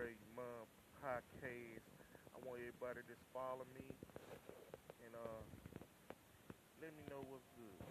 Great Mom podcast. I want everybody to just follow me and uh let me know what's good.